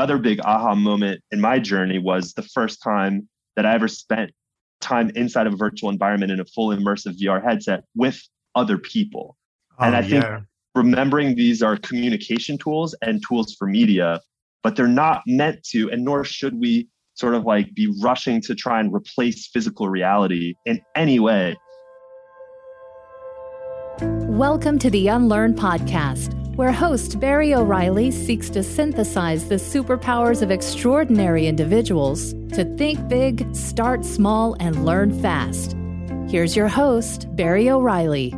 another big aha moment in my journey was the first time that I ever spent time inside of a virtual environment in a full immersive VR headset with other people. Oh, and I think remembering these are communication tools and tools for media, but they're not meant to, and nor should we sort of like be rushing to try and replace physical reality in any way. Welcome to the Unlearn Podcast where host Barry O'Reilly seeks to synthesize the superpowers of extraordinary individuals to think big, start small, and learn fast. Here's your host, Barry O'Reilly.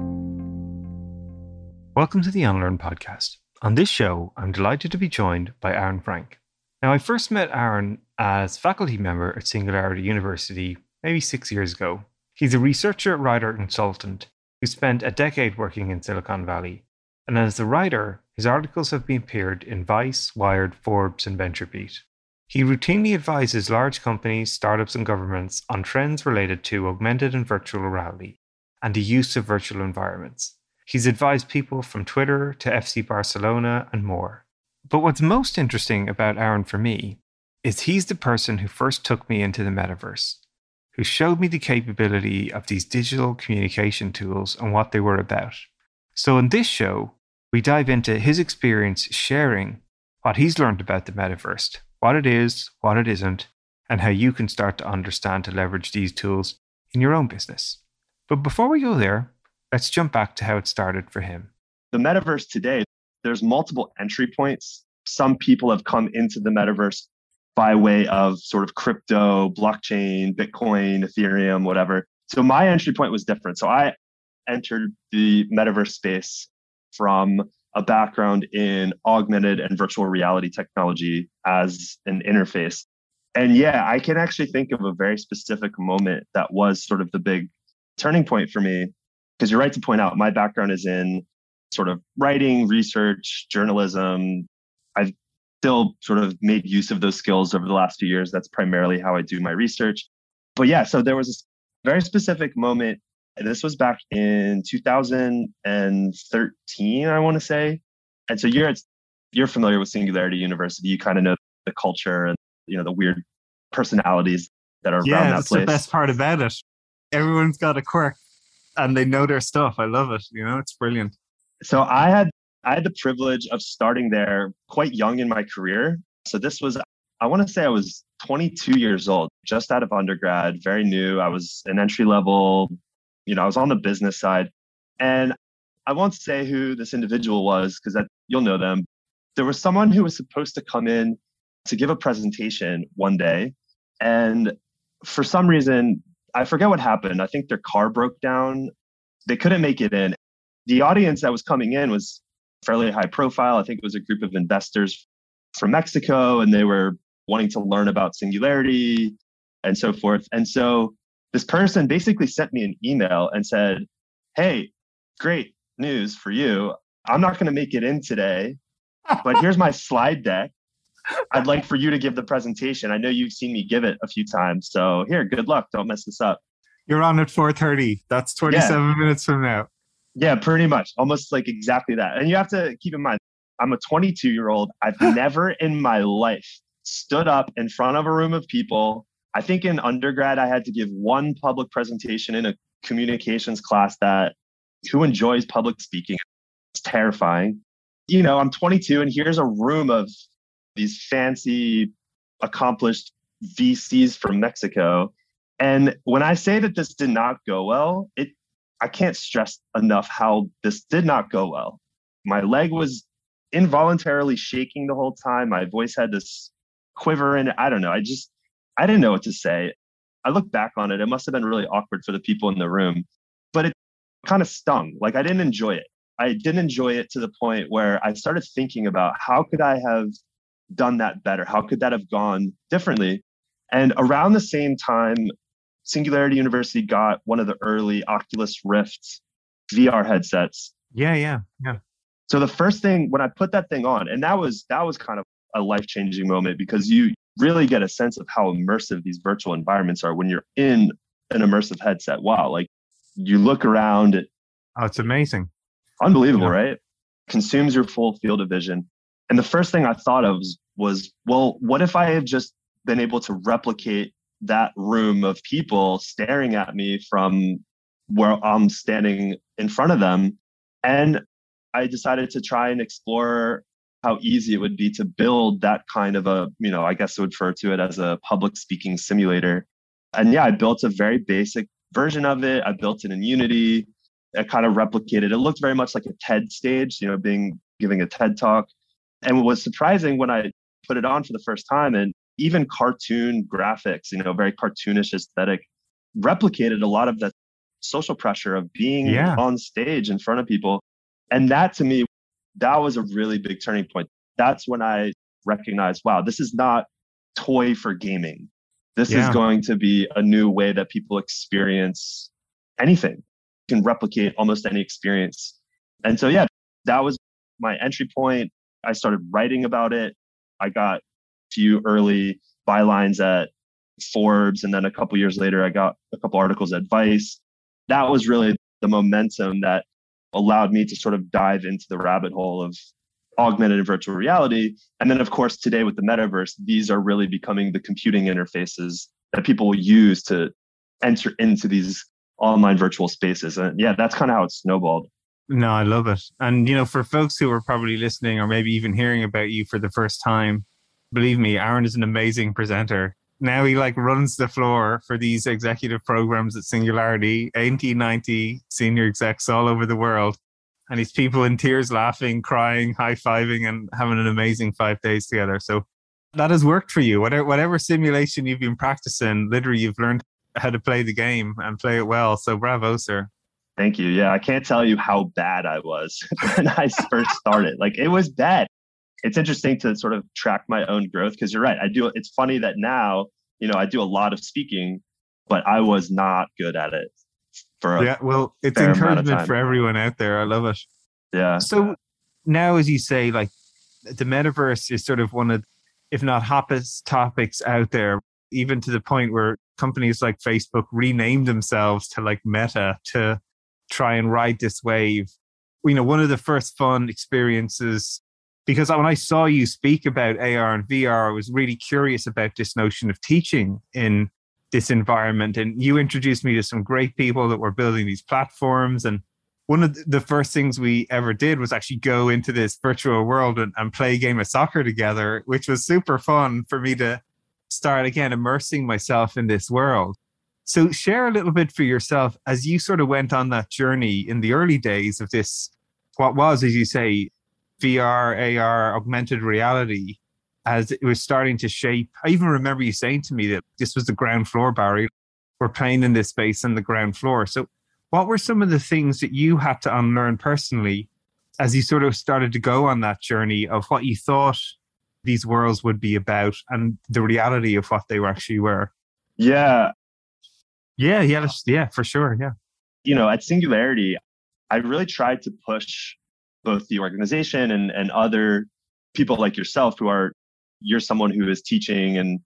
Welcome to the Unlearn podcast. On this show, I'm delighted to be joined by Aaron Frank. Now, I first met Aaron as faculty member at Singularity University maybe six years ago. He's a researcher, writer, and consultant who spent a decade working in Silicon Valley and as a writer, his articles have been appeared in Vice, Wired, Forbes, and VentureBeat. He routinely advises large companies, startups, and governments on trends related to augmented and virtual reality and the use of virtual environments. He's advised people from Twitter to FC Barcelona and more. But what's most interesting about Aaron for me is he's the person who first took me into the metaverse, who showed me the capability of these digital communication tools and what they were about. So, in this show, we dive into his experience sharing what he's learned about the metaverse, what it is, what it isn't, and how you can start to understand to leverage these tools in your own business. But before we go there, let's jump back to how it started for him. The metaverse today, there's multiple entry points. Some people have come into the metaverse by way of sort of crypto, blockchain, Bitcoin, Ethereum, whatever. So my entry point was different. So I entered the metaverse space from a background in augmented and virtual reality technology as an interface. And yeah, I can actually think of a very specific moment that was sort of the big turning point for me. Because you're right to point out, my background is in sort of writing, research, journalism. I've still sort of made use of those skills over the last few years. That's primarily how I do my research. But yeah, so there was a very specific moment this was back in 2013, I want to say. And so you're you're familiar with Singularity University. You kind of know the culture and you know the weird personalities that are yeah, around that that's place. the best part about it. Everyone's got a quirk and they know their stuff. I love it. You know, it's brilliant. So I had I had the privilege of starting there quite young in my career. So this was I want to say I was 22 years old, just out of undergrad, very new. I was an entry level you know, I was on the business side. And I won't say who this individual was because you'll know them. There was someone who was supposed to come in to give a presentation one day. And for some reason, I forget what happened. I think their car broke down. They couldn't make it in. The audience that was coming in was fairly high profile. I think it was a group of investors from Mexico, and they were wanting to learn about singularity and so forth. And so this person basically sent me an email and said, Hey, great news for you. I'm not going to make it in today, but here's my slide deck. I'd like for you to give the presentation. I know you've seen me give it a few times. So here, good luck. Don't mess this up. You're on at 4:30. That's 27 yeah. minutes from now. Yeah, pretty much. Almost like exactly that. And you have to keep in mind, I'm a 22 year old. I've never in my life stood up in front of a room of people I think in undergrad, I had to give one public presentation in a communications class that who enjoys public speaking? It's terrifying. You know, I'm 22 and here's a room of these fancy, accomplished VCs from Mexico. And when I say that this did not go well, it I can't stress enough how this did not go well. My leg was involuntarily shaking the whole time. My voice had this quiver in it. I don't know. I just I didn't know what to say. I look back on it, it must have been really awkward for the people in the room, but it kind of stung. Like I didn't enjoy it. I didn't enjoy it to the point where I started thinking about how could I have done that better? How could that have gone differently? And around the same time, Singularity University got one of the early Oculus Rift VR headsets. Yeah, yeah, yeah. So the first thing when I put that thing on, and that was that was kind of a life changing moment because you really get a sense of how immersive these virtual environments are when you're in an immersive headset. Wow, like you look around. It, oh, it's amazing. Unbelievable, yeah. right? Consumes your full field of vision. And the first thing I thought of was was, well, what if I had just been able to replicate that room of people staring at me from where I'm standing in front of them? And I decided to try and explore how easy it would be to build that kind of a, you know, I guess I would refer to it as a public speaking simulator. And yeah, I built a very basic version of it. I built it in Unity. I kind of replicated. It looked very much like a TED stage, you know, being giving a TED talk. And what was surprising when I put it on for the first time, and even cartoon graphics, you know, very cartoonish aesthetic, replicated a lot of that social pressure of being yeah. on stage in front of people. And that to me, that was a really big turning point. That's when I recognized, wow, this is not toy for gaming. This yeah. is going to be a new way that people experience anything, can replicate almost any experience. And so, yeah, that was my entry point. I started writing about it. I got a few early bylines at Forbes. And then a couple years later, I got a couple articles at Vice. That was really the momentum that allowed me to sort of dive into the rabbit hole of augmented and virtual reality. And then, of course, today with the metaverse, these are really becoming the computing interfaces that people will use to enter into these online virtual spaces. And yeah, that's kind of how it snowballed. No, I love it. And, you know, for folks who are probably listening or maybe even hearing about you for the first time, believe me, Aaron is an amazing presenter. Now he like runs the floor for these executive programs at Singularity, 1890 senior execs all over the world and he's people in tears laughing, crying, high fiving, and having an amazing five days together. So that has worked for you. Whatever, whatever simulation you've been practicing, literally, you've learned how to play the game and play it well. So bravo, sir. Thank you. Yeah, I can't tell you how bad I was when I first started. Like it was bad. It's interesting to sort of track my own growth because you're right. I do. It's funny that now, you know, I do a lot of speaking, but I was not good at it for yeah. Well, it's encouragement for everyone out there. I love it. Yeah. So now, as you say, like the metaverse is sort of one of, if not hottest topics out there, even to the point where companies like Facebook rename themselves to like Meta to try and ride this wave. You know, one of the first fun experiences because when I saw you speak about AR and VR, I was really curious about this notion of teaching in this environment. And you introduced me to some great people that were building these platforms. And one of the first things we ever did was actually go into this virtual world and, and play a game of soccer together, which was super fun for me to start again immersing myself in this world. So, share a little bit for yourself as you sort of went on that journey in the early days of this, what was, as you say, VR, AR, augmented reality as it was starting to shape. I even remember you saying to me that this was the ground floor, Barry. We're playing in this space on the ground floor. So, what were some of the things that you had to unlearn personally as you sort of started to go on that journey of what you thought these worlds would be about and the reality of what they actually were? Yeah. Yeah, yeah, yeah, for sure. Yeah. You know, at Singularity, I really tried to push both the organization and, and other people like yourself who are you're someone who is teaching and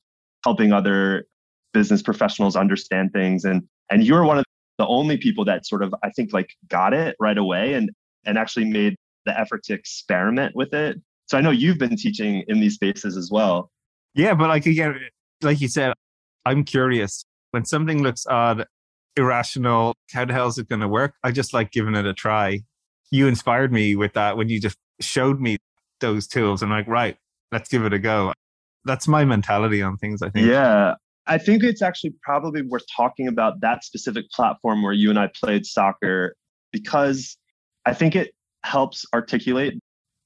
helping other business professionals understand things. And and you're one of the only people that sort of i think like got it right away and and actually made the effort to experiment with it. So i know you've been teaching in these spaces as well. Yeah but like again like you said i'm curious. When something looks odd irrational how the hell is it going to work? I just like giving it a try you inspired me with that when you just showed me those tools and like right let's give it a go. That's my mentality on things, I think. Yeah. I think it's actually probably worth talking about that specific platform where you and I played soccer because I think it helps articulate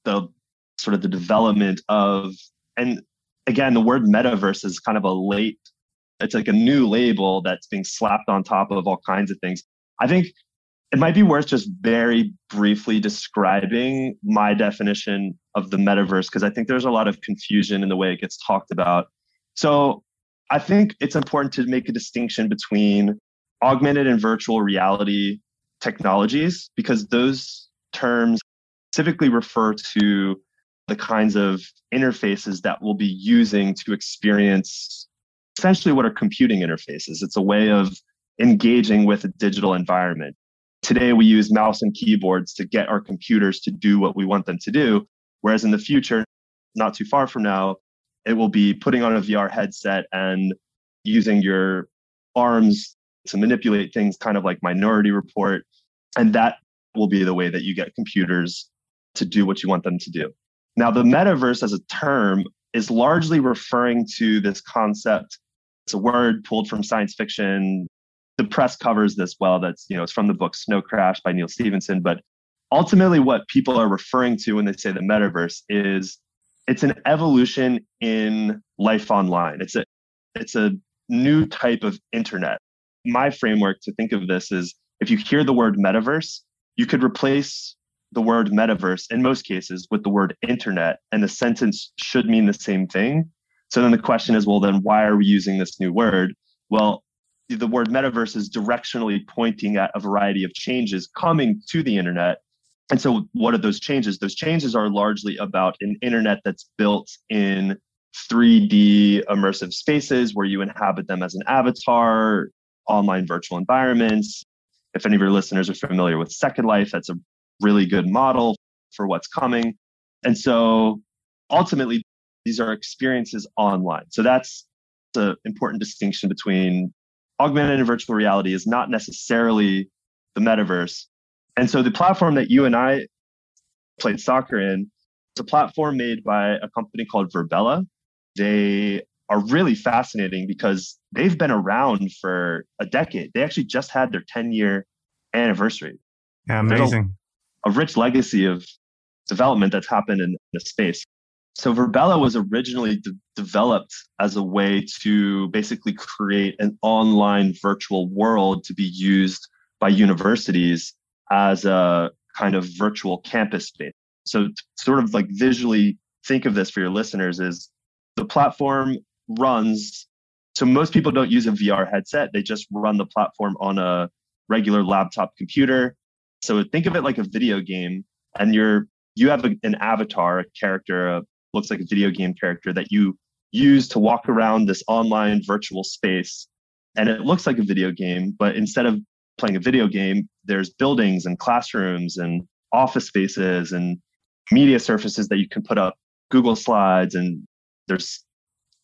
the sort of the development of and again the word metaverse is kind of a late it's like a new label that's being slapped on top of all kinds of things. I think it might be worth just very briefly describing my definition of the metaverse because I think there's a lot of confusion in the way it gets talked about. So I think it's important to make a distinction between augmented and virtual reality technologies because those terms typically refer to the kinds of interfaces that we'll be using to experience essentially what are computing interfaces. It's a way of engaging with a digital environment. Today, we use mouse and keyboards to get our computers to do what we want them to do. Whereas in the future, not too far from now, it will be putting on a VR headset and using your arms to manipulate things, kind of like Minority Report. And that will be the way that you get computers to do what you want them to do. Now, the metaverse as a term is largely referring to this concept. It's a word pulled from science fiction. The press covers this well. That's, you know, it's from the book Snow Crash by Neal Stephenson. But ultimately, what people are referring to when they say the metaverse is it's an evolution in life online. It's a it's a new type of internet. My framework to think of this is if you hear the word metaverse, you could replace the word metaverse in most cases with the word internet, and the sentence should mean the same thing. So then the question is, well, then why are we using this new word? Well, the word metaverse is directionally pointing at a variety of changes coming to the internet. And so, what are those changes? Those changes are largely about an internet that's built in 3D immersive spaces where you inhabit them as an avatar, online virtual environments. If any of your listeners are familiar with Second Life, that's a really good model for what's coming. And so ultimately, these are experiences online. So that's the important distinction between augmented and virtual reality is not necessarily the metaverse. And so the platform that you and I played soccer in, it's a platform made by a company called Virbela. They are really fascinating because they've been around for a decade. They actually just had their 10 year anniversary. Yeah, amazing a rich legacy of development that's happened in the space. So Virbela was originally de- developed as a way to basically create an online virtual world to be used by universities as a kind of virtual campus space. So sort of like visually think of this for your listeners is the platform runs so most people don't use a VR headset, they just run the platform on a regular laptop computer so think of it like a video game, and you're you have a, an avatar, a character, a, looks like a video game character that you use to walk around this online virtual space, and it looks like a video game, but instead of playing a video game, there's buildings and classrooms and office spaces and media surfaces that you can put up Google Slides, and there's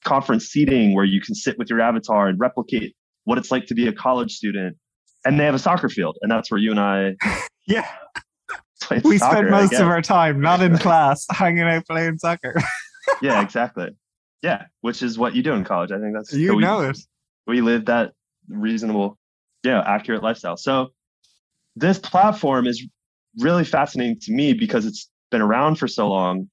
conference seating where you can sit with your avatar and replicate what it's like to be a college student and they have a soccer field, and that's where you and I. yeah. We soccer, spend most of our time not in class, hanging out playing soccer. yeah, exactly. Yeah, which is what you do in college. I think that's you we, know it. We live that reasonable, yeah, accurate lifestyle. So this platform is really fascinating to me because it's been around for so long.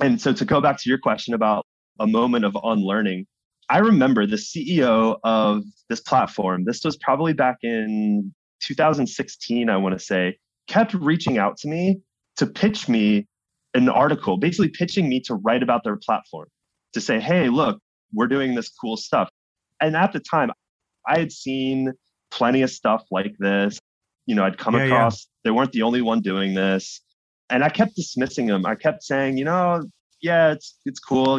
And so to go back to your question about a moment of unlearning, I remember the CEO of this platform, this was probably back in 2016, I want to say, kept reaching out to me to pitch me an article, basically pitching me to write about their platform, to say, hey, look, we're doing this cool stuff. And at the time, I had seen plenty of stuff like this. You know, I'd come yeah, across, yeah. they weren't the only one doing this. And I kept dismissing them. I kept saying, you know, yeah, it's it's cool.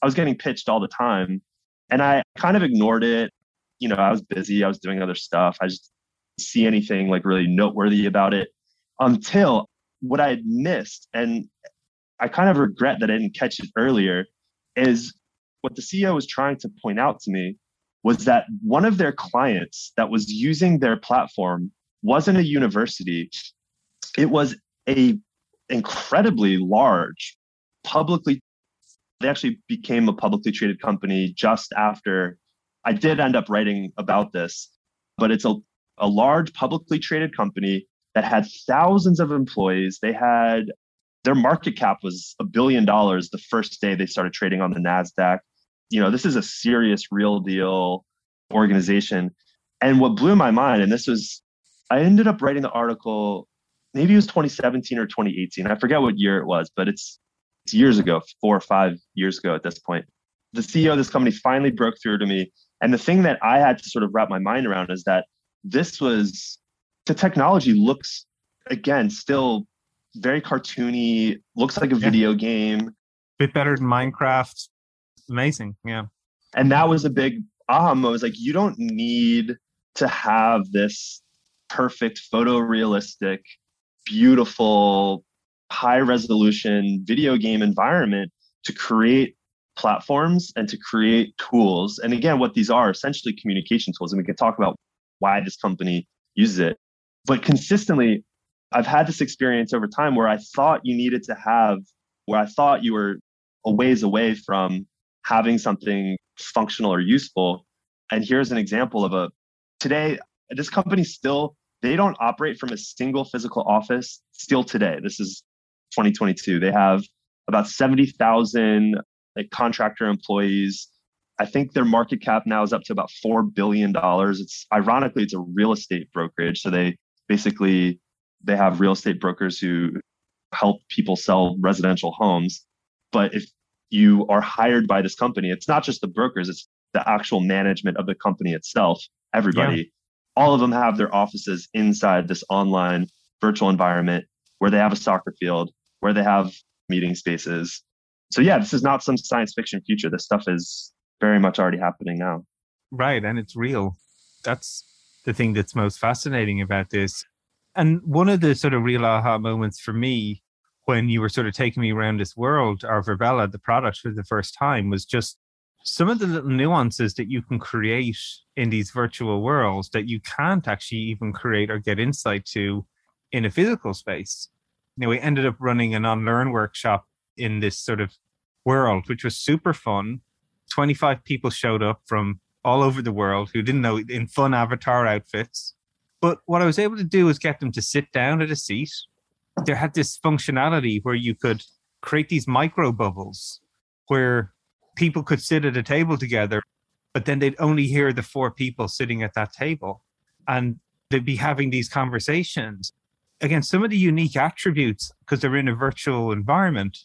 I was getting pitched all the time. And I kind of ignored it. You know, I was busy, I was doing other stuff. I just see anything like really noteworthy about it until what I had missed, and I kind of regret that I didn't catch it earlier, is what the CEO was trying to point out to me was that one of their clients that was using their platform wasn't a university. It was a incredibly large publicly they actually became a publicly traded company just after I did end up writing about this, but it's a, a large publicly traded company that had thousands of employees. They had their market cap was a billion dollars the first day they started trading on the NASDAQ. You know, this is a serious, real deal organization. And what blew my mind, and this was, I ended up writing the article, maybe it was 2017 or 2018. I forget what year it was, but it's years ago, four or five years ago at this point. The CEO of this company finally broke through to me. And the thing that I had to sort of wrap my mind around is that this was the technology looks, again, still very cartoony, looks like a yeah. video game. Bit better than Minecraft. Amazing. Yeah. And that was a big aha moment. Was like, you don't need to have this perfect photorealistic, beautiful high resolution video game environment to create platforms and to create tools. And again, what these are essentially communication tools. And we can talk about why this company uses it. But consistently, I've had this experience over time where I thought you needed to have, where I thought you were a ways away from having something functional or useful. And here's an example of a today, this company still, they don't operate from a single physical office still today. This is 2022. They have about 70,000 like contractor employees. I think their market cap now is up to about $4 billion. It's ironically, it's a real estate brokerage. So they basically, they have real estate brokers who help people sell residential homes. But if you are hired by this company, it's not just the brokers, it's the actual management of the company itself, everybody. Yeah. All of them have their offices inside this online virtual environment where they have a soccer field, where they have meeting spaces. So yeah, this is not some science fiction future. This stuff is very much already happening now. Right, and it's real. That's the thing that's most fascinating about this. And one of the sort of real aha moments for me when you were sort of taking me around this world, or Virbela, the product for the first time, was just some of the little nuances that you can create in these virtual worlds that you can't actually even create or get insight to in a physical space. You know, we ended up running an unlearn workshop in this sort of world, which was super fun. 25 people showed up from all over the world who didn't know in fun avatar outfits. But what I was able to do was get them to sit down at a seat there had this functionality where you could create these micro bubbles where people could sit at a table together, but then they'd only hear the four people sitting at that table. And they'd be having these conversations. Again, some of the unique attributes, because they're in a virtual environment,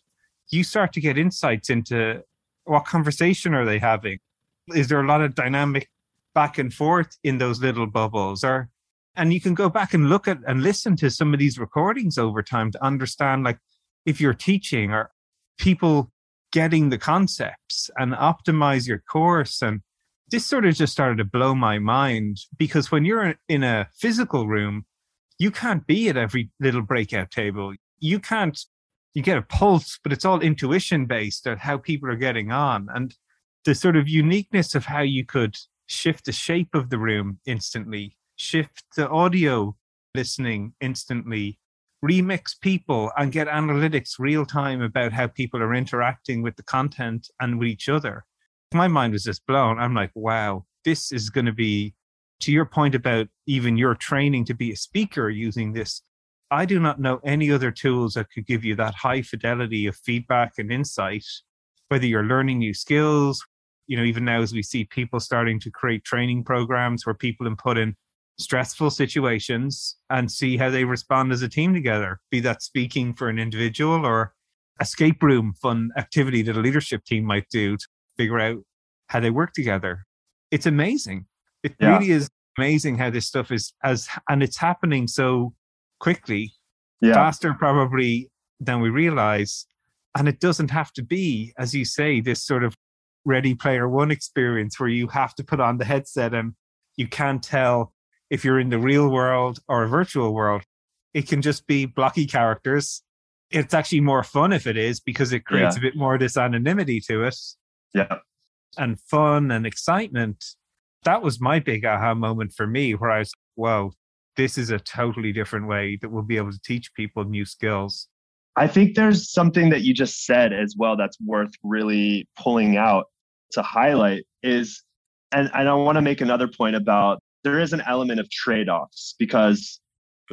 you start to get insights into what conversation are they having? Is there a lot of dynamic back and forth in those little bubbles? Or and you can go back and look at and listen to some of these recordings over time to understand like if you're teaching or people getting the concepts and optimize your course. And this sort of just started to blow my mind because when you're in a physical room you can't be at every little breakout table. You can't you get a pulse but it's all intuition based at how people are getting on. And the sort of uniqueness of how you could shift the shape of the room instantly shift the audio listening instantly, remix people and get analytics real time about how people are interacting with the content and with each other. My mind was just blown. I'm like, wow, this is going to be, to your point about even your training to be a speaker using this. I do not know any other tools that could give you that high fidelity of feedback and insight, whether you're learning new skills, you know, even now as we see people starting to create training programs where people input in stressful situations and see how they respond as a team together, be that speaking for an individual or escape room fun activity that a leadership team might do to figure out how they work together. It's amazing. It yeah. really is amazing how this stuff is as and it's happening so quickly, yeah. faster probably than we realize. And it doesn't have to be, as you say, this sort of ready player one experience where you have to put on the headset and you can't tell if you're in the real world or a virtual world. It can just be blocky characters. It's actually more fun if it is because it creates yeah. a bit more this anonymity to it. Yeah. And fun and excitement. That was my big aha moment for me where I was, whoa, this is a totally different way that we'll be able to teach people new skills. I think there's something that you just said as well that's worth really pulling out to highlight is and, and I want to make another point about there is an element of trade-offs because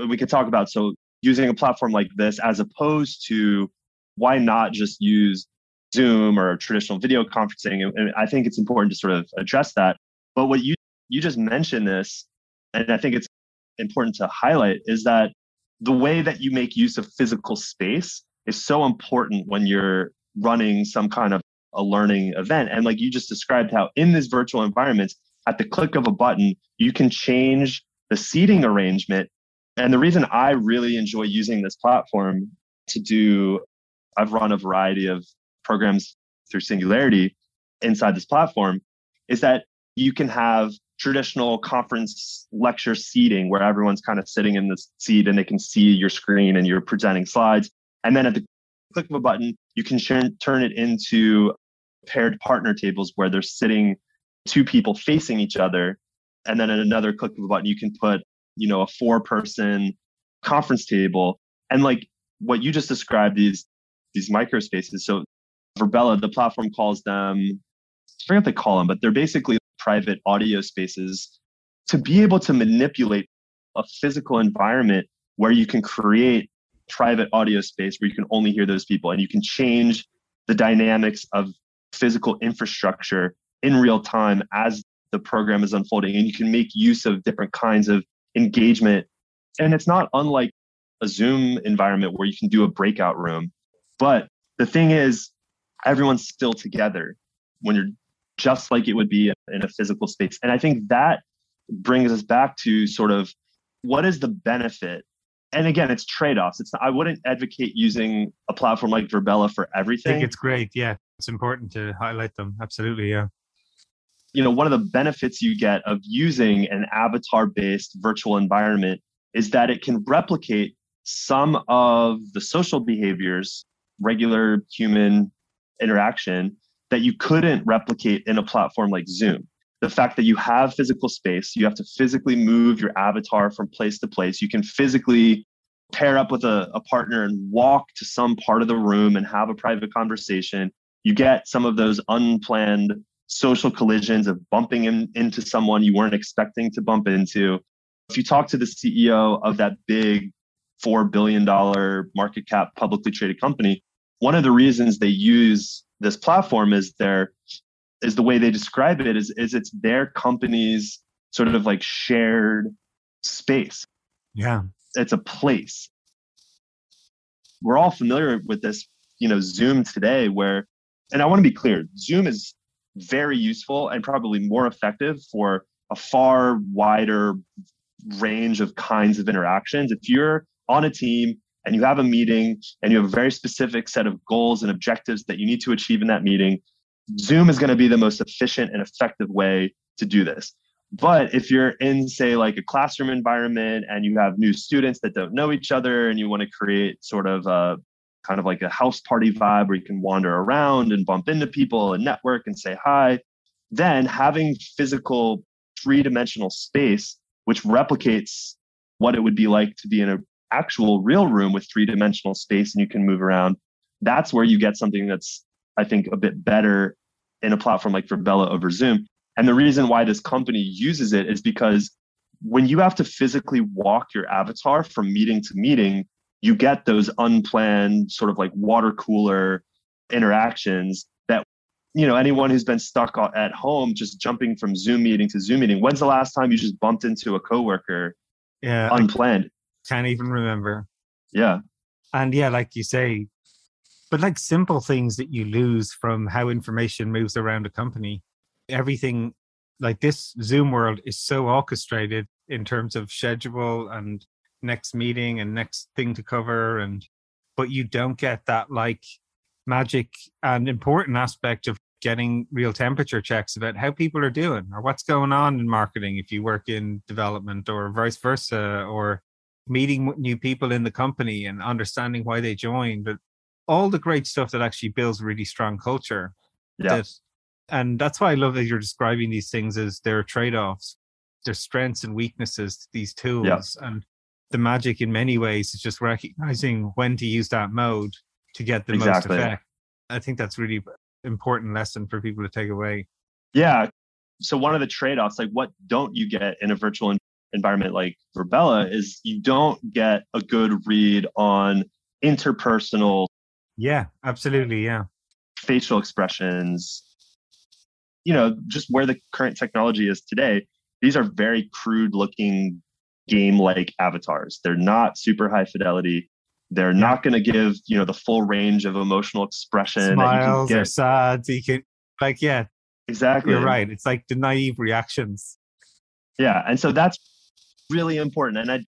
we could talk about so using a platform like this as opposed to why not just use Zoom or traditional video conferencing? And I think it's important to sort of address that. But what you you just mentioned this, and I think it's important to highlight is that the way that you make use of physical space is so important when you're running some kind of a learning event. And like you just described how in this virtual environments, at the click of a button, you can change the seating arrangement. And the reason I really enjoy using this platform to do, I've run a variety of programs through Singularity inside this platform, is that you can have traditional conference lecture seating where everyone's kind of sitting in the seat and they can see your screen and you're presenting slides. And then at the click of a button, you can turn it into paired partner tables where they're sitting two people facing each other. And then at another click of a button, you can put, you know, a four person conference table. And like what you just described, these these micro spaces. So Virbela, the platform calls them, I forget what they call them, but they're basically private audio spaces to be able to manipulate a physical environment where you can create private audio space where you can only hear those people and you can change the dynamics of physical infrastructure in real time as the program is unfolding and you can make use of different kinds of engagement and it's not unlike a zoom environment where you can do a breakout room but the thing is everyone's still together when you're just like it would be in a physical space and i think that brings us back to sort of what is the benefit and again, it's trade offs. It's I wouldn't advocate using a platform like Virbela for everything. I think it's great. Yeah, it's important to highlight them. Absolutely. Yeah. You know, one of the benefits you get of using an avatar based virtual environment is that it can replicate some of the social behaviors, regular human interaction that you couldn't replicate in a platform like Zoom the fact that you have physical space, you have to physically move your avatar from place to place. You can physically pair up with a, a, partner and walk to some part of the room and have a private conversation. You get some of those unplanned social collisions of bumping in, into someone you weren't expecting to bump into. If you talk to the CEO of that big $4 billion market cap publicly traded company, one of the reasons they use this platform is their is the way they describe it is is it's their company's sort of like shared space. Yeah. It's a place. We're all familiar with this, you know, Zoom today where and I want to be clear, Zoom is very useful and probably more effective for a far wider range of kinds of interactions. If you're on a team and you have a meeting and you have a very specific set of goals and objectives that you need to achieve in that meeting, Zoom is going to be the most efficient and effective way to do this. But if you're in, say, like a classroom environment and you have new students that don't know each other and you want to create sort of a kind of like a house party vibe where you can wander around and bump into people and network and say hi, then having physical three dimensional space, which replicates what it would be like to be in an actual real room with three dimensional space and you can move around, that's where you get something that's I think, a bit better in a platform like Virbela over Zoom. And the reason why this company uses it is because when you have to physically walk your avatar from meeting to meeting, you get those unplanned sort of like water cooler interactions that you know anyone who's been stuck at home just jumping from zoom meeting to zoom meeting. When's the last time you just bumped into a coworker yeah. unplanned? Can't even remember. Yeah. And yeah like you say but like simple things that you lose from how information moves around a company. Everything like this zoom world is so orchestrated in terms of schedule and next meeting and next thing to cover and but you don't get that like magic and important aspect of getting real temperature checks about how people are doing or what's going on in marketing if you work in development or vice versa or meeting new people in the company and understanding why they joined but all the great stuff that actually builds really strong culture. Yeah. That, and that's why I love that you're describing these things as their trade offs, their strengths and weaknesses to these tools. Yeah. And the magic in many ways is just recognizing when to use that mode to get the exactly. most effect. I think that's really important lesson for people to take away. Yeah. So one of the trade-offs, like what don't you get in a virtual environment like Virbela is you don't get a good read on interpersonal yeah, absolutely. Yeah. Facial expressions, you know, just where the current technology is today, these are very crude looking game like avatars. They're not super high fidelity. They're yeah. not going to give, you know, the full range of emotional expression. Smiles or sad. You can, like, yeah. Exactly. You're right. It's like the naive reactions. Yeah. And so that's really important. And I,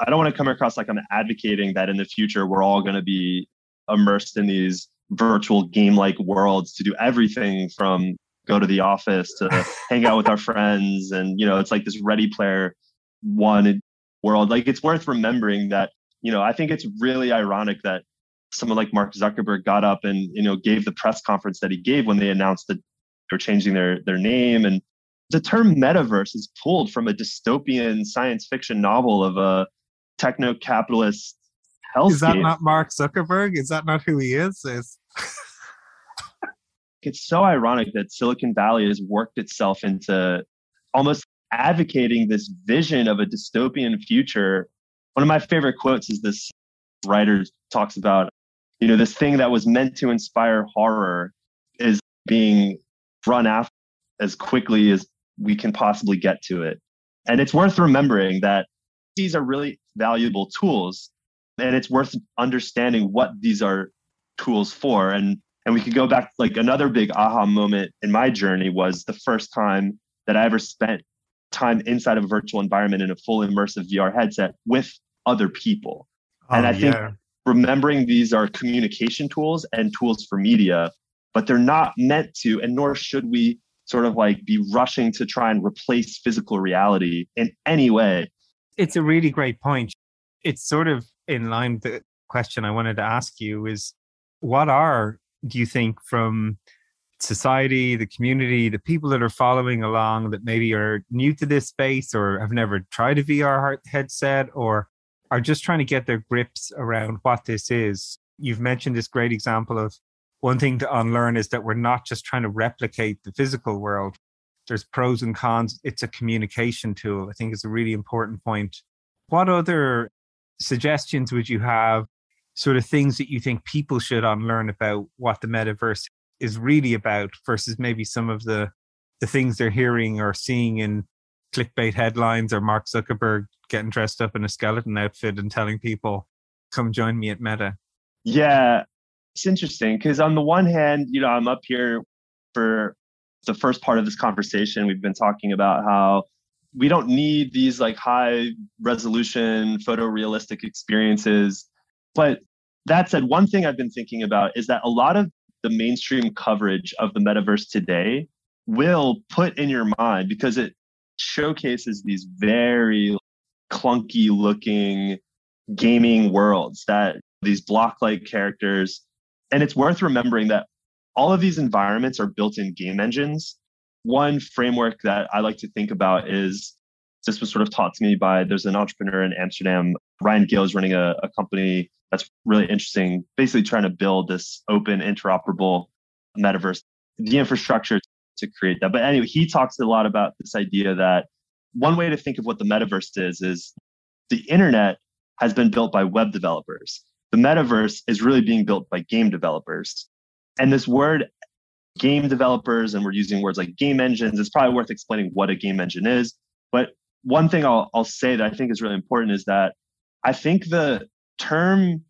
I don't want to come across like I'm advocating that in the future we're all going to be immersed in these virtual game like worlds to do everything from go to the office to hang out with our friends and you know it's like this ready player one world like it's worth remembering that you know i think it's really ironic that someone like Mark Zuckerberg got up and you know gave the press conference that he gave when they announced that they're changing their their name and the term metaverse is pulled from a dystopian science fiction novel of a techno capitalist hellscape. Is that not Mark Zuckerberg? Is that not who he is? Is it's so ironic that Silicon Valley has worked itself into almost advocating this vision of a dystopian future. One of my favorite quotes is this writer talks about, you know, this thing that was meant to inspire horror is being run after as quickly as we can possibly get to it. And it's worth remembering that these are really valuable tools and it's worth understanding what these are tools for and and we could go back like another big aha moment in my journey was the first time that I ever spent time inside of a virtual environment in a full immersive VR headset with other people. Oh, and I think remembering these are communication tools and tools for media, but they're not meant to, and nor should we sort of like be rushing to try and replace physical reality in any way. It's a really great point. It's sort of in line with the question I wanted to ask you is what are do you think from society, the community, the people that are following along that maybe are new to this space or have never tried a VR headset or are just trying to get their grips around what this is? You've mentioned this great example of one thing to unlearn is that we're not just trying to replicate the physical world. There's pros and cons. It's a communication tool. I think is a really important point. What other suggestions would you have sort of things that you think people should unlearn about what the metaverse is really about versus maybe some of the the things they're hearing or seeing in clickbait headlines or Mark Zuckerberg getting dressed up in a skeleton outfit and telling people, come join me at Meta? Yeah, it's interesting because on the one hand, you know, I'm up here for the first part of this conversation. We've been talking about how we don't need these like high resolution photorealistic experiences but that said, one thing I've been thinking about is that a lot of the mainstream coverage of the metaverse today will put in your mind because it showcases these very clunky looking gaming worlds that these block like characters. And it's worth remembering that all of these environments are built in game engines. One framework that I like to think about is this was sort of taught to me by there's an entrepreneur in Amsterdam. Ryan Gill is running a, a company that's really interesting, basically trying to build this open, interoperable metaverse, the infrastructure to create that. But anyway, he talks a lot about this idea that one way to think of what the metaverse is is the internet has been built by web developers. The metaverse is really being built by game developers. And this word game developers, and we're using words like game engines, it's probably worth explaining what a game engine is. But one thing I'll, I'll say that I think is really important is that I think the term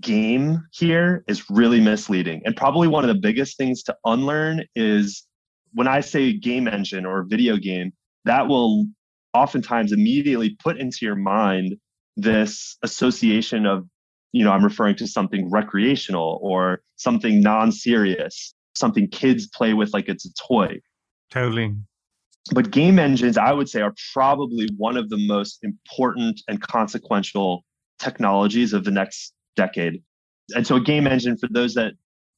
game here is really misleading. And probably one of the biggest things to unlearn is when I say game engine or video game, that will oftentimes immediately put into your mind this association of, you know, I'm referring to something recreational or something non serious, something kids play with like it's a toy. Totally. But game engines, I would say, are probably one of the most important and consequential technologies of the next decade. And so a game engine, for those that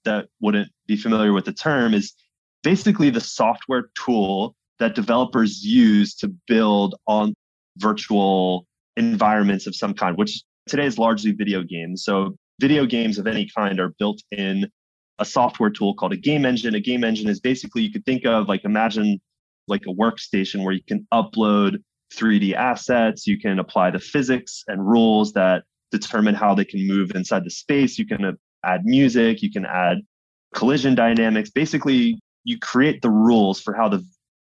that wouldn't be familiar with the term, is basically the software tool that developers use to build on virtual environments of some kind, which today is largely video games. So video games of any kind are built in a software tool called a game engine. A game engine is basically you could think of like imagine like a workstation where you can upload 3D assets. You can apply the physics and rules that determine how they can move inside the space. You can uh, add music, you can add collision dynamics. Basically, you create the rules for how the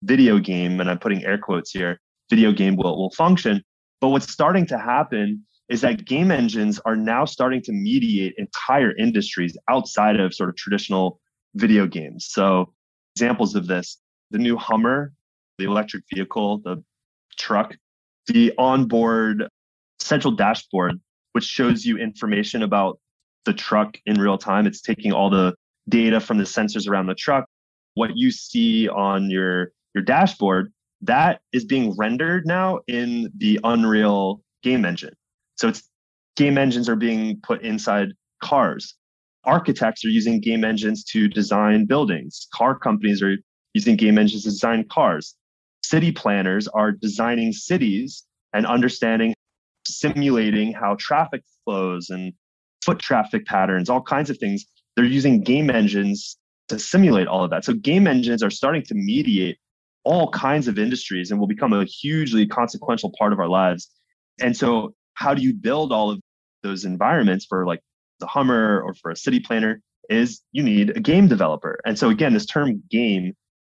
video game, and I'm putting air quotes here, video game will, will function. But what's starting to happen is that game engines are now starting to mediate entire industries outside of sort of traditional video games. So, examples of this the new Hummer, the electric vehicle, the truck, the onboard central dashboard, which shows you information about the truck in real time. It's taking all the data from the sensors around the truck. What you see on your, your dashboard, that is being rendered now in the Unreal game engine. So it's game engines are being put inside cars. Architects are using game engines to design buildings. Car companies are using game engines to design cars. City planners are designing cities and understanding, simulating how traffic flows and foot traffic patterns, all kinds of things. They're using game engines to simulate all of that. So game engines are starting to mediate all kinds of industries and will become a hugely consequential part of our lives. And so how do you build all of those environments for like the Hummer or for a city planner is you need a game developer. And so again, this term game,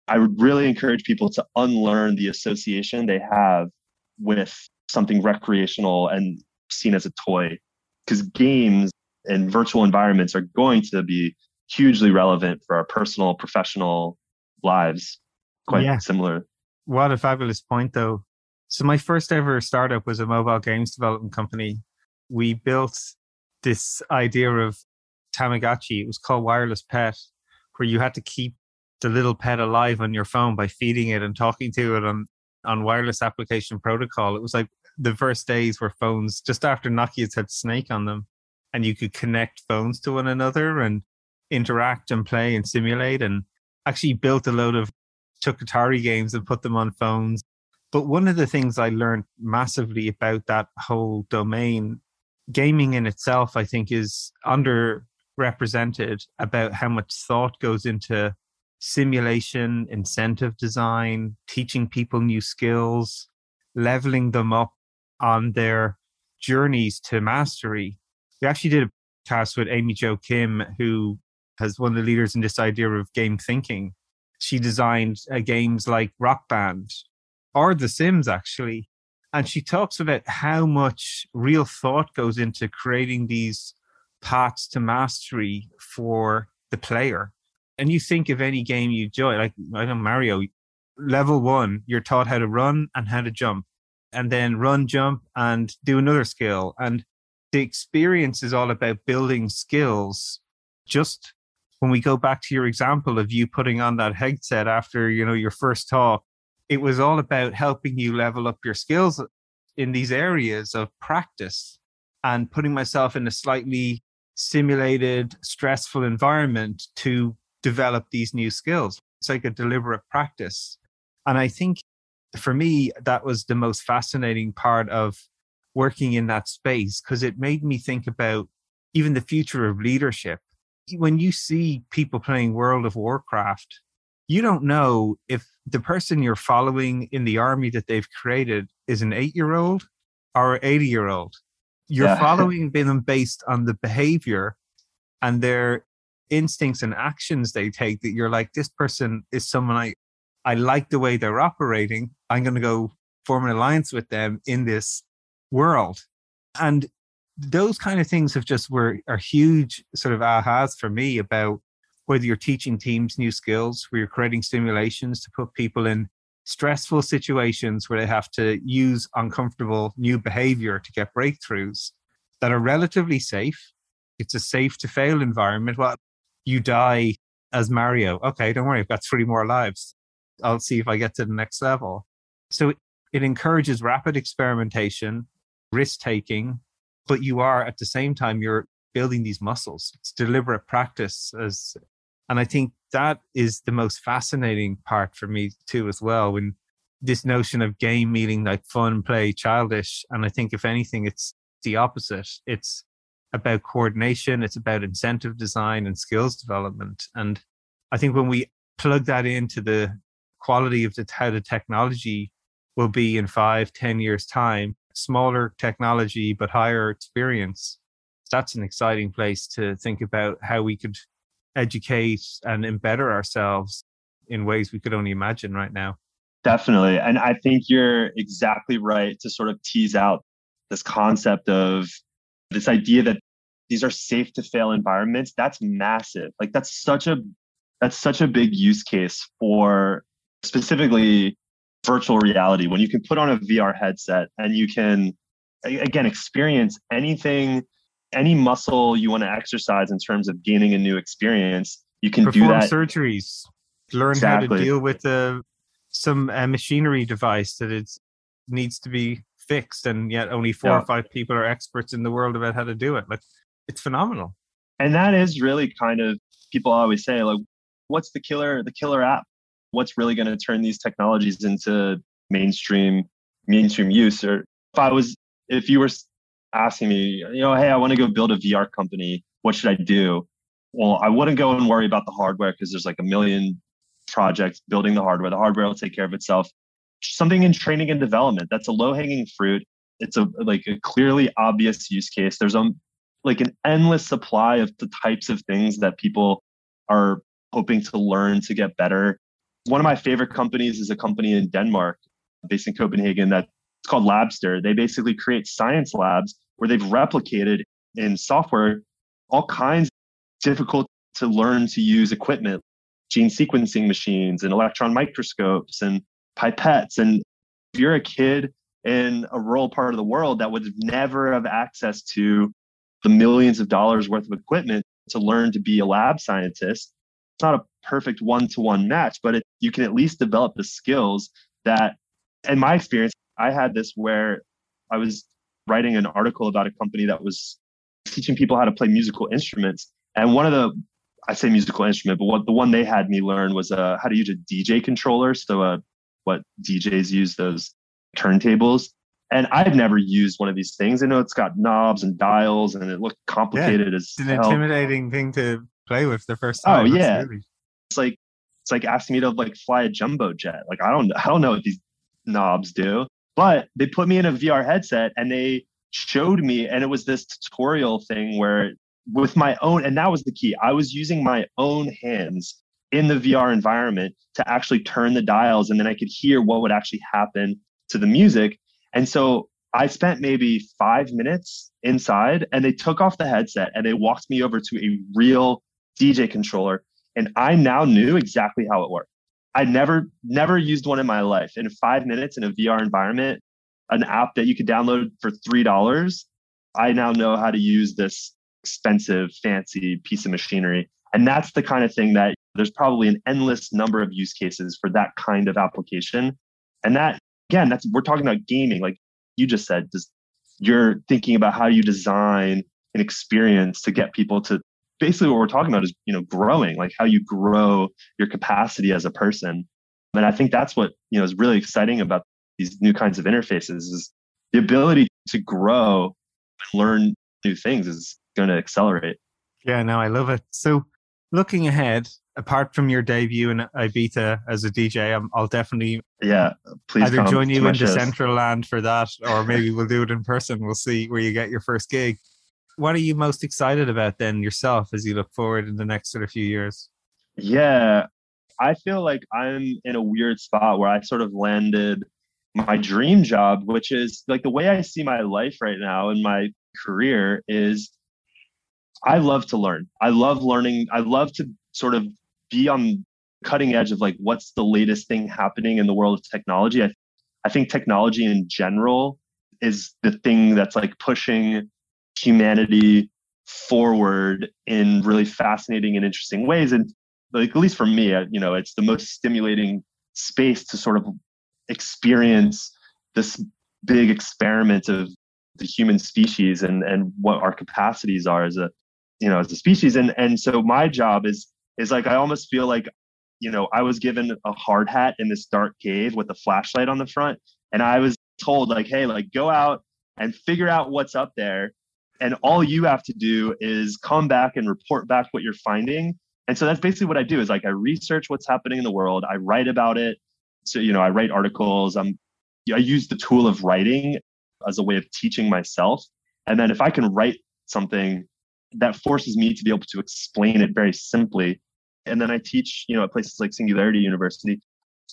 I would really encourage people to unlearn the association they have with something recreational and seen as a toy because games and virtual environments are going to be hugely relevant for our personal, professional lives. Quite yeah. similar. What a fabulous point, though. So, my first ever startup was a mobile games development company. We built this idea of Tamagotchi. It was called Wireless Pet, where you had to keep the little pet alive on your phone by feeding it and talking to it on, on wireless application protocol. It was like the first days where phones, just after Nokia's had Snake on them, and you could connect phones to one another and interact and play and simulate and actually built a load of took Atari games and put them on phones. But one of the things I learned massively about that whole domain, gaming in itself, I think, is underrepresented about how much thought goes into simulation, incentive design, teaching people new skills, leveling them up on their journeys to mastery. We actually did a cast with Amy Jo Kim, who has one of the leaders in this idea of game thinking. She designed uh, games like Rock Band or The Sims, actually. And she talks about how much real thought goes into creating these paths to mastery for the player. And you think of any game you enjoy, like I know Mario, level one, you're taught how to run and how to jump, and then run, jump, and do another skill. And the experience is all about building skills just when we go back to your example of you putting on that headset after you know your first talk it was all about helping you level up your skills in these areas of practice and putting myself in a slightly simulated stressful environment to develop these new skills it's like a deliberate practice and i think for me that was the most fascinating part of working in that space because it made me think about even the future of leadership when you see people playing World of Warcraft, you don't know if the person you're following in the army that they've created is an eight year old or an 80 year old. You're yeah. following them based on the behavior and their instincts and actions they take that you're like, this person is someone I, I like the way they're operating. I'm going to go form an alliance with them in this world. And those kind of things have just were are huge sort of ahas for me about whether you're teaching teams new skills, where you're creating stimulations to put people in stressful situations where they have to use uncomfortable new behavior to get breakthroughs that are relatively safe. It's a safe to fail environment. Well, you die as Mario. Okay, don't worry, I've got three more lives. I'll see if I get to the next level. So it encourages rapid experimentation, risk taking, but you are at the same time you're building these muscles it's deliberate practice as and i think that is the most fascinating part for me too as well when this notion of game meaning like fun play childish and i think if anything it's the opposite it's about coordination it's about incentive design and skills development and i think when we plug that into the quality of the, how the technology will be in five ten years time smaller technology but higher experience, that's an exciting place to think about how we could educate and embetter ourselves in ways we could only imagine right now. Definitely. And I think you're exactly right to sort of tease out this concept of this idea that these are safe to fail environments. That's massive. Like that's such a that's such a big use case for specifically virtual reality when you can put on a VR headset and you can again experience anything any muscle you want to exercise in terms of gaining a new experience you can Perform do that surgeries learn exactly. how to deal with uh, some uh, machinery device that it needs to be fixed and yet only four yeah. or five people are experts in the world about how to do it like it's phenomenal And that is really kind of people always say, like, what's the killer, the killer app? What's really going to turn these technologies into mainstream, mainstream use? Or if I was, if you were asking me, you know, hey, I want to go build a VR company, what should I do? Well, I wouldn't go and worry about the hardware because there's like a million projects building the hardware. The hardware will take care of itself. Something in training and development that's a low hanging fruit. It's a like a clearly obvious use case. There's a like an endless supply of the types of things that people are hoping to learn to get better. One of my favorite companies is a company in Denmark, based in Copenhagen, that it's called Labster. They basically create science labs where they've replicated in software all kinds difficult to learn to use equipment, gene sequencing machines and electron microscopes and pipettes. And if you're a kid in a rural part of the world that would never have access to the millions of dollars worth of equipment to learn to be a lab scientist. It's not a perfect one to one match, but it, you can at least develop the skills that, in my experience, I had this where I was writing an article about a company that was teaching people how to play musical instruments. And one of the, I say musical instrument, but what the one they had me learn was uh, how to use a DJ controller. So, uh, what DJs use those turntables and I've never used one of these things. I know it's got knobs and dials and it looked complicated yeah, as it's an hell. intimidating thing to play with the first oh, time. Oh yeah. Really... It's like it's like asking me to like fly a jumbo jet. Like I don't I don't know what these knobs do. But they put me in a VR headset and they showed me and it was this tutorial thing where with my own and that was the key. I was using my own hands in the VR environment to actually turn the dials and then I could hear what would actually happen to the music and so I spent maybe five minutes inside and they took off the headset and they walked me over to a real DJ controller. And I now knew exactly how it worked. I never, never used one in my life. In five minutes in a VR environment, an app that you could download for $3, I now know how to use this expensive, fancy piece of machinery. And that's the kind of thing that there's probably an endless number of use cases for that kind of application. And that again, that's we're talking about gaming. Like you just said, just you're thinking about how you design an experience to get people to basically what we're talking about is you know growing, like how you grow your capacity as a person. And I think that's what you know is really exciting about these new kinds of interfaces is the ability to grow and learn new things is going to accelerate. Yeah, no, I love it. So looking ahead, apart from your debut in Ibiza as a DJ, i will definitely yeah please either join you in the Central Land for that, or maybe we'll do it in person. We'll see where you get your first gig. What are you most excited about then yourself as you look forward in the next sort of few years? Yeah, I feel like I'm in a weird spot where I sort of landed my dream job, which is like the way I see my life right now and my career is I love to learn. I love learning. I love to sort of be on cutting edge of like what's the latest thing happening in the world of technology. I, I think technology in general is the thing that's like pushing humanity forward in really fascinating and interesting ways. And like at least for me, you know, it's the most stimulating space to sort of experience this big experiment of the human species and and what our capacities are as a you know as a species and and so my job is is like I almost feel like you know I was given a hard hat in this dark cave with a flashlight on the front, and I was told like, hey, like go out and figure out what's up there, and all you have to do is come back and report back what you're finding. And so that's basically what I do is like I research what's happening in the world, I write about it. So you know I write articles. I'm I use the tool of writing as a way of teaching myself. And then if I can write something that forces me to be able to explain it very simply. And then I teach, you know, at places like Singularity University.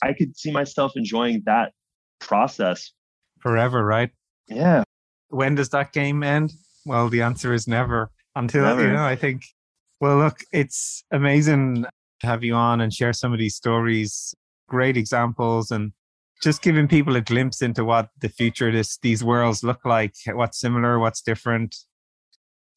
I could see myself enjoying that process forever, right? Yeah. When does that game end? Well, the answer is never. Until never. you know, I think. Well, look, it's amazing to have you on and share some of these stories. Great examples and just giving people a glimpse into what the future this these worlds look like, what's similar, what's different,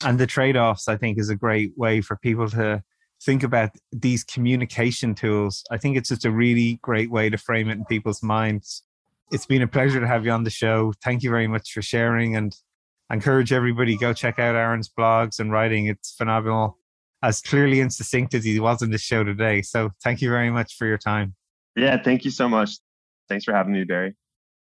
and the trade-offs i think is a great way for people to think about these communication tools i think it's just a really great way to frame it in people's minds it's been a pleasure to have you on the show thank you very much for sharing and I encourage everybody go check out Aaron's blogs and writing. It's phenomenal, as clearly and succinct as he was in the show today. So thank you very much for your time. Yeah, thank you so much. Thanks for having me, Barry.